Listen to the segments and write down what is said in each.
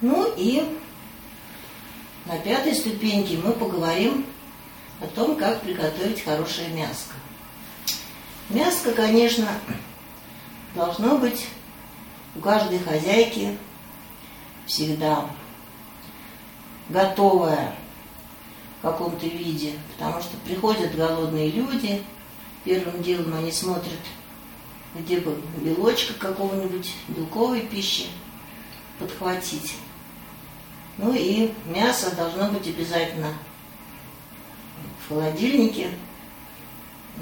Ну и на пятой ступеньке мы поговорим о том, как приготовить хорошее мяско. Мяско, конечно, должно быть у каждой хозяйки всегда готовое в каком-то виде, потому что приходят голодные люди, первым делом они смотрят, где бы белочка какого-нибудь, белковой пищи подхватить. Ну и мясо должно быть обязательно в холодильнике,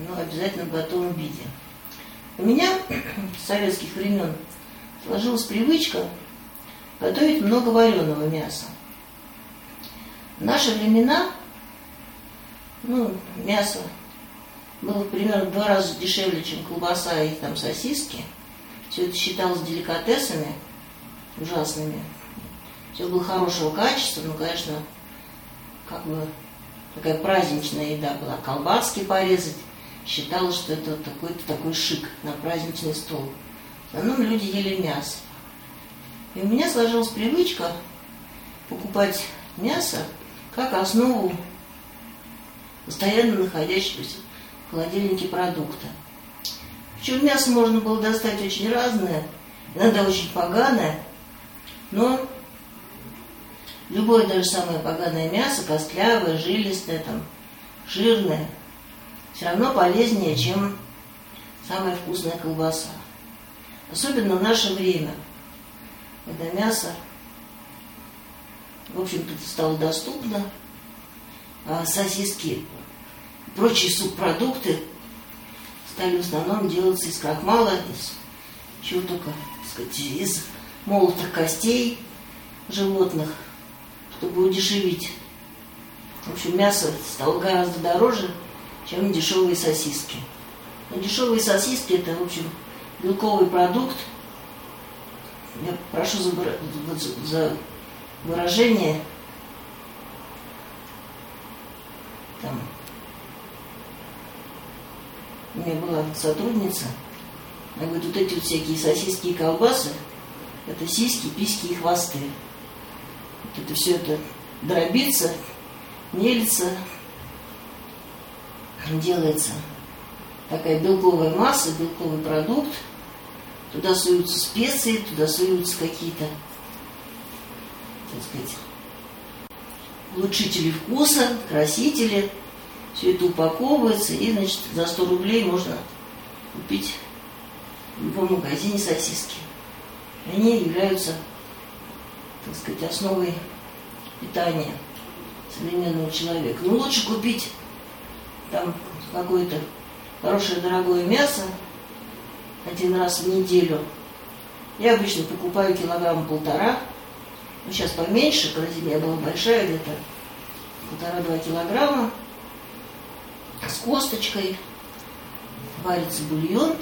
но обязательно в готовом виде. У меня с советских времен сложилась привычка готовить много вареного мяса. В наши времена ну, мясо было примерно в два раза дешевле, чем колбаса и там сосиски. Все это считалось деликатесами ужасными. Все было хорошего качества, но, конечно, как бы такая праздничная еда была. Колбаски порезать, считалось, что это такой-то такой шик на праздничный стол. В основном люди ели мясо. И у меня сложилась привычка покупать мясо как основу постоянно находящегося в холодильнике продукта. Причем мясо можно было достать очень разное, иногда очень поганое, но любое даже самое поганое мясо, костлявое, жилистое, там, жирное, все равно полезнее, чем самая вкусная колбаса. Особенно в наше время, когда мясо, в общем-то, стало доступно, а сосиски, прочие субпродукты стали в основном делаться из крахмала, из чего только, так сказать, из молотых костей животных, чтобы удешевить. В общем, мясо стало гораздо дороже, чем дешевые сосиски. Но дешевые сосиски это, в общем, белковый продукт. Я прошу за, за выражение там у меня была сотрудница, она говорит, вот эти вот всякие сосиски и колбасы, это сиськи, письки и хвосты. Это все это дробится, мелится, делается такая белковая масса, белковый продукт. Туда суются специи, туда суются какие-то, так сказать, улучшители вкуса, красители. Все это упаковывается, и, значит, за 100 рублей можно купить в любом магазине сосиски они являются, так сказать, основой питания современного человека. Ну, лучше купить там какое-то хорошее дорогое мясо один раз в неделю. Я обычно покупаю килограмм полтора, ну сейчас поменьше, когда земля была большая, где-то полтора-два килограмма, с косточкой, варится бульон,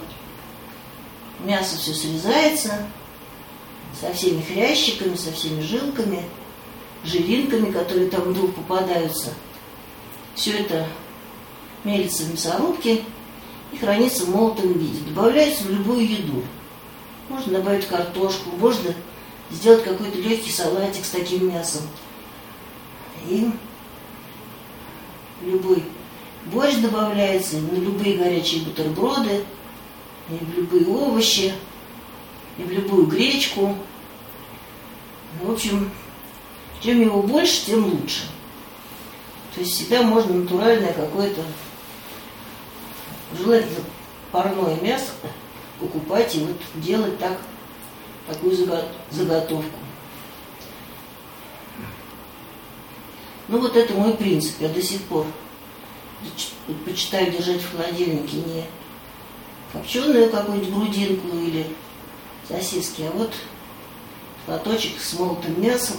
мясо все срезается, со всеми хрящиками, со всеми жилками, жилинками, которые там вдруг попадаются. Все это мелится в мясорубке и хранится в молотом виде. Добавляется в любую еду. Можно добавить картошку, можно сделать какой-то легкий салатик с таким мясом. И любой борщ добавляется, на любые горячие бутерброды, и в любые овощи – и в любую гречку. В общем, чем его больше, тем лучше. То есть всегда можно натуральное какое-то, желательно парное мясо покупать и вот делать так, такую заготовку. Ну вот это мой принцип. Я до сих пор предпочитаю держать в холодильнике не копченую какую-нибудь грудинку или сосиски, а вот лоточек с молотым мясом,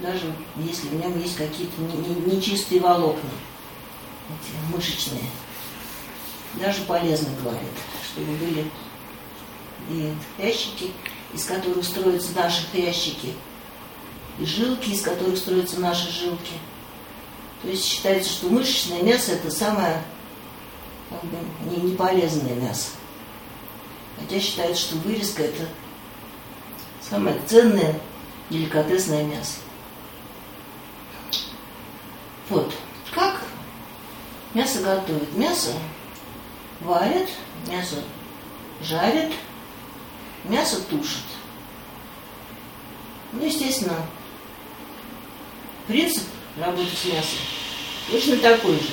даже если в нем есть какие-то нечистые волокна, эти мышечные, даже полезно, говорит, чтобы были и ящики, из которых строятся наши ящики, и жилки, из которых строятся наши жилки. То есть считается, что мышечное мясо это самое как бы, не полезное мясо. Хотя считают, что вырезка это самое ценное деликатесное мясо. Вот. Как мясо готовят? Мясо варят, мясо жарят, мясо тушат. Ну, естественно, принцип работы с мясом точно такой же.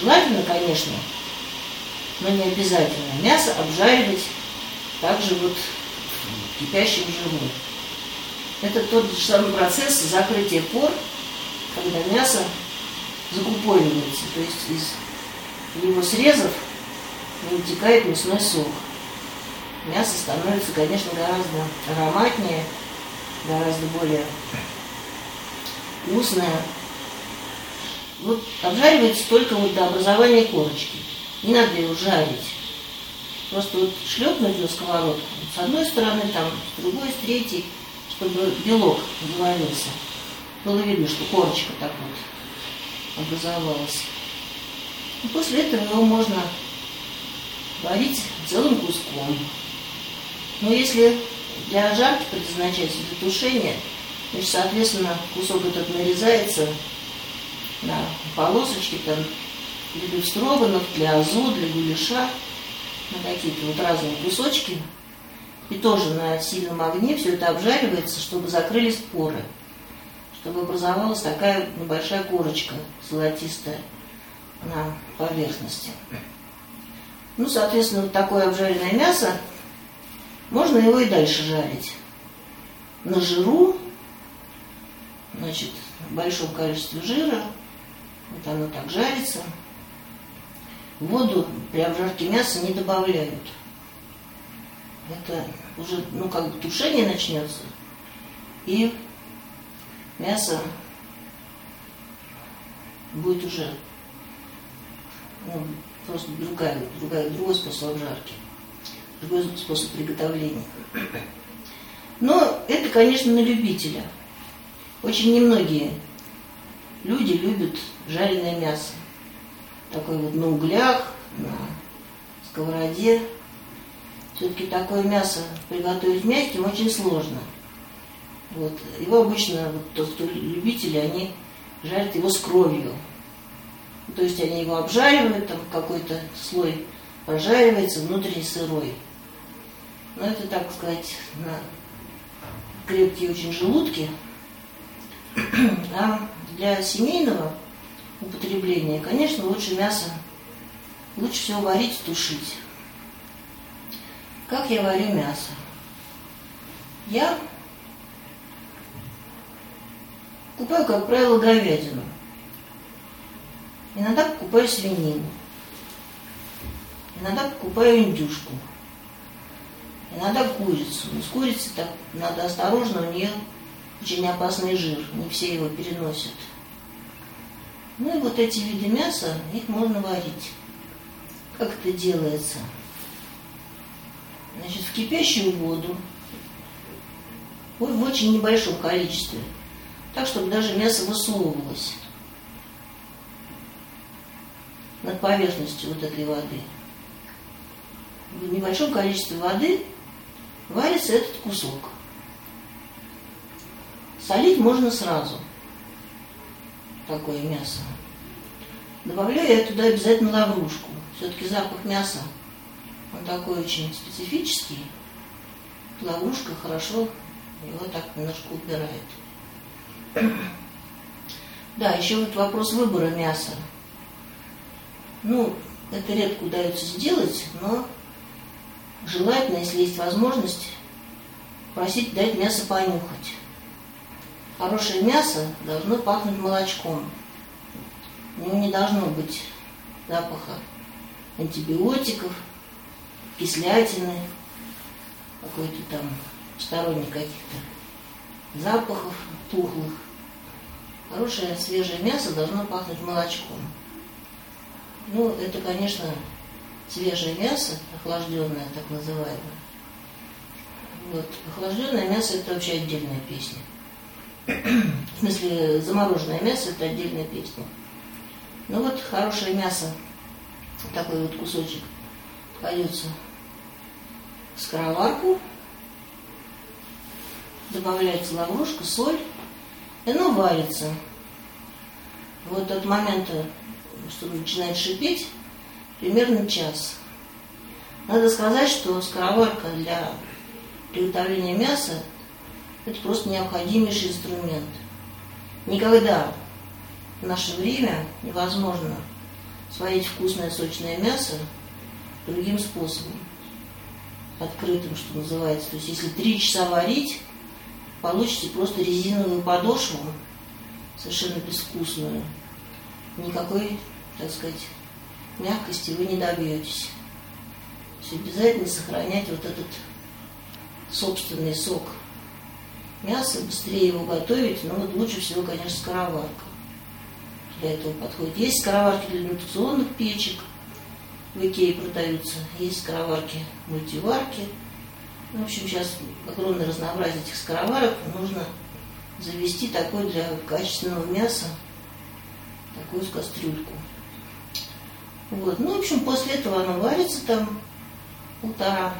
Желательно, конечно, но не обязательно. Мясо обжаривать также вот в кипящем жиру. Это тот же самый процесс закрытия пор, когда мясо закупоривается, то есть из его срезов вытекает мясной сок. Мясо становится, конечно, гораздо ароматнее, гораздо более вкусное. Вот обжаривается только вот до образования корочки. Не надо его жарить. Просто вот шлепнуть на сковородку с одной стороны, там, с другой, с третьей, чтобы белок заварился. Было видно, что корочка так вот образовалась. И после этого его можно варить целым куском. Но если для жарки предназначается для тушения, значит, соответственно, кусок этот нарезается на полосочки, там, для бифстроганов, для азу, для гуляша, на какие-то вот разные кусочки. И тоже на сильном огне все это обжаривается, чтобы закрылись поры, чтобы образовалась такая небольшая корочка золотистая на поверхности. Ну, соответственно, вот такое обжаренное мясо, можно его и дальше жарить. На жиру, значит, в большом количестве жира, вот оно так жарится. Воду при обжарке мяса не добавляют. Это уже, ну, как бы тушение начнется, и мясо будет уже ну, просто другая, другая, другой способ обжарки, другой способ приготовления. Но это, конечно, на любителя. Очень немногие люди любят жареное мясо. Такое вот на углях, на сковороде. Все-таки такое мясо приготовить мягким очень сложно. Вот. Его обычно, вот, тот, кто любители, они жарят его с кровью. То есть они его обжаривают, там какой-то слой прожаривается, внутренний сырой. Но это, так сказать, на крепкие очень желудки. А для семейного употребления, конечно, лучше мясо, лучше всего варить и тушить. Как я варю мясо? Я купаю, как правило, говядину. Иногда покупаю свинину. Иногда покупаю индюшку. Иногда курицу. Но с курицей так надо осторожно, у нее очень опасный жир. Не все его переносят. Ну и вот эти виды мяса, их можно варить. Как это делается? Значит, в кипящую воду, в очень небольшом количестве, так, чтобы даже мясо высовывалось над поверхностью вот этой воды. В небольшом количестве воды варится этот кусок. Солить можно сразу такое мясо. Добавляю я туда обязательно лаврушку. Все-таки запах мяса, он такой очень специфический. Лаврушка хорошо его так немножко убирает. Да, еще вот вопрос выбора мяса. Ну, это редко удается сделать, но желательно, если есть возможность, просить дать мясо понюхать. Хорошее мясо должно пахнуть молочком. У него не должно быть запаха антибиотиков, кислятины, какой-то там сторонних каких-то запахов тухлых. Хорошее свежее мясо должно пахнуть молочком. Ну, это, конечно, свежее мясо, охлажденное, так называемое. Вот. Охлажденное мясо это вообще отдельная песня. В смысле, замороженное мясо это отдельная песня. Ну вот хорошее мясо, такой вот кусочек, кладется в скороварку. добавляется лаврушка, соль, и оно варится. Вот от момента, что начинает шипеть, примерно час. Надо сказать, что скороварка для приготовления мяса – это просто необходимейший инструмент. Никогда в наше время невозможно сварить вкусное сочное мясо другим способом, открытым, что называется. То есть если три часа варить, получите просто резиновую подошву, совершенно безвкусную. Никакой, так сказать, мягкости вы не добьетесь. То есть обязательно сохранять вот этот собственный сок мяса, быстрее его готовить, но вот лучше всего, конечно, скороварка. Для этого подходит. Есть скороварки для индукционных печек, в Икее продаются, есть скороварки, мультиварки. В общем, сейчас огромное разнообразие этих скороварок. Нужно завести такой для качественного мяса, такую кастрюльку. Вот. Ну, в общем, после этого оно варится там полтора,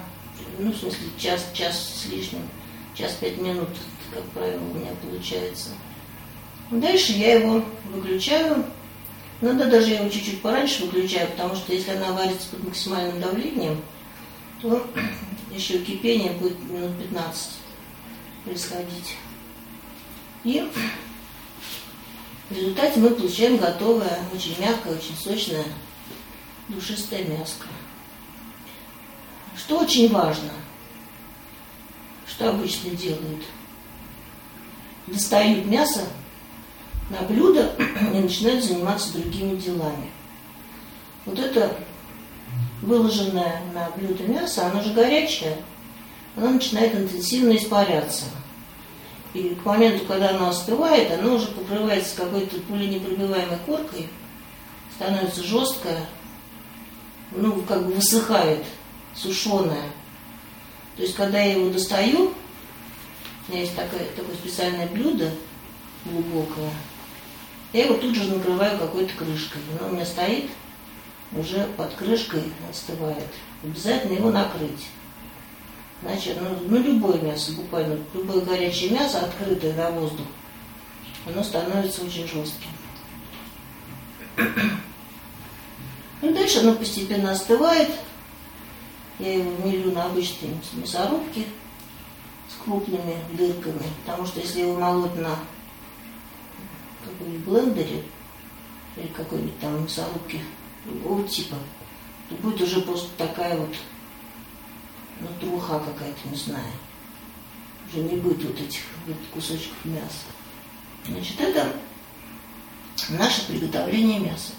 ну, в смысле, час, час с лишним, час пять минут, как правило, у меня получается. Дальше я его выключаю. Иногда даже я его чуть-чуть пораньше выключаю, потому что если она варится под максимальным давлением, то еще кипение будет минут 15 происходить. И в результате мы получаем готовое, очень мягкое, очень сочное, душистое мяско. Что очень важно, что обычно делают? Достают мясо на блюдо и начинают заниматься другими делами. Вот это выложенное на блюдо мясо, оно же горячее, оно начинает интенсивно испаряться. И к моменту, когда оно остывает, оно уже покрывается какой-то пуленепробиваемой коркой, становится жесткое, ну, как бы высыхает сушеное. То есть, когда я его достаю, у меня есть такое, такое специальное блюдо глубокое, я его тут же накрываю какой-то крышкой. Оно у меня стоит, уже под крышкой остывает. Обязательно его накрыть. Значит, ну, ну любое мясо, буквально любое горячее мясо, открытое на воздух, оно становится очень жестким. Ну, дальше оно постепенно остывает, я его мелю на обычной мясорубке с крупными дырками, потому что если его молоть на каком-нибудь блендере или какой-нибудь там мясорубке другого типа, то будет уже просто такая вот ну, труха какая-то, не знаю. Уже не будет вот этих вот кусочков мяса. Значит, это наше приготовление мяса.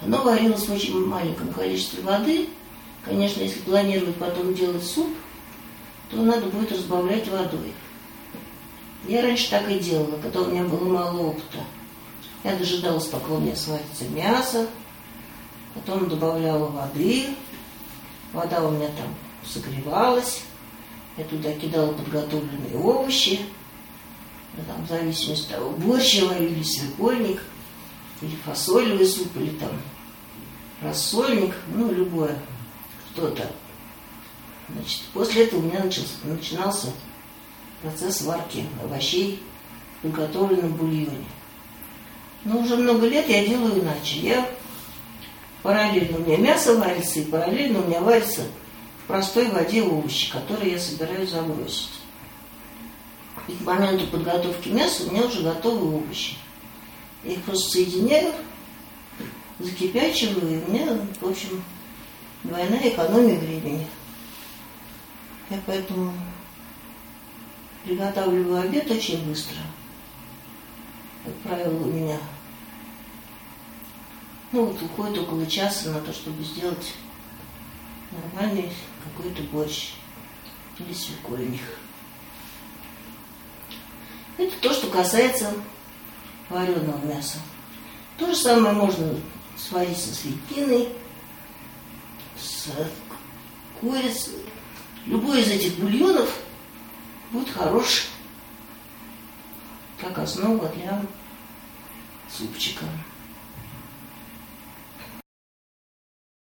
Оно варилось в очень маленьком количестве воды, Конечно, если планировать потом делать суп, то надо будет разбавлять водой. Я раньше так и делала, когда у меня было мало опыта. Я дожидалась, пока у меня сварится мясо, потом добавляла воды, вода у меня там согревалась, я туда кидала подготовленные овощи, ну, там, в зависимости от того, борщ я варю или свекольник, или фасолевый суп, или там рассольник, ну, любое что-то. Значит, после этого у меня начался, начинался процесс варки овощей в приготовленном бульоне. Но уже много лет я делаю иначе. Я параллельно у меня мясо варится, и параллельно у меня варится в простой воде овощи, которые я собираюсь забросить. И к моменту подготовки мяса у меня уже готовы овощи. Я их просто соединяю, закипячиваю, и у меня, в общем, двойная экономия времени. Я поэтому приготавливаю обед очень быстро. Как правило, у меня ну вот уходит около часа на то, чтобы сделать нормальный какой-то борщ или свекольник. Это то, что касается вареного мяса. То же самое можно сварить со свининой, с курицей. Любой из этих бульонов будет хорош как основа для супчика.